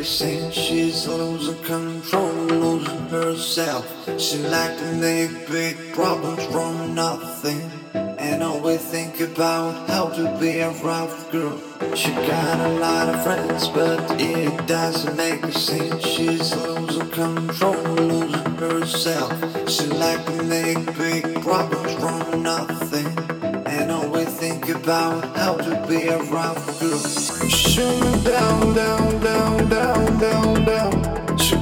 a sense. She's losing control, losing herself. She like to make big problems from nothing. And always think about how to be a rough girl. She got a lot of friends, but it doesn't make sense. She's losing control, losing herself. She like to make big problems from nothing. And always think about how to be a rough girl. Shoot me down, down, down, down, down, down. She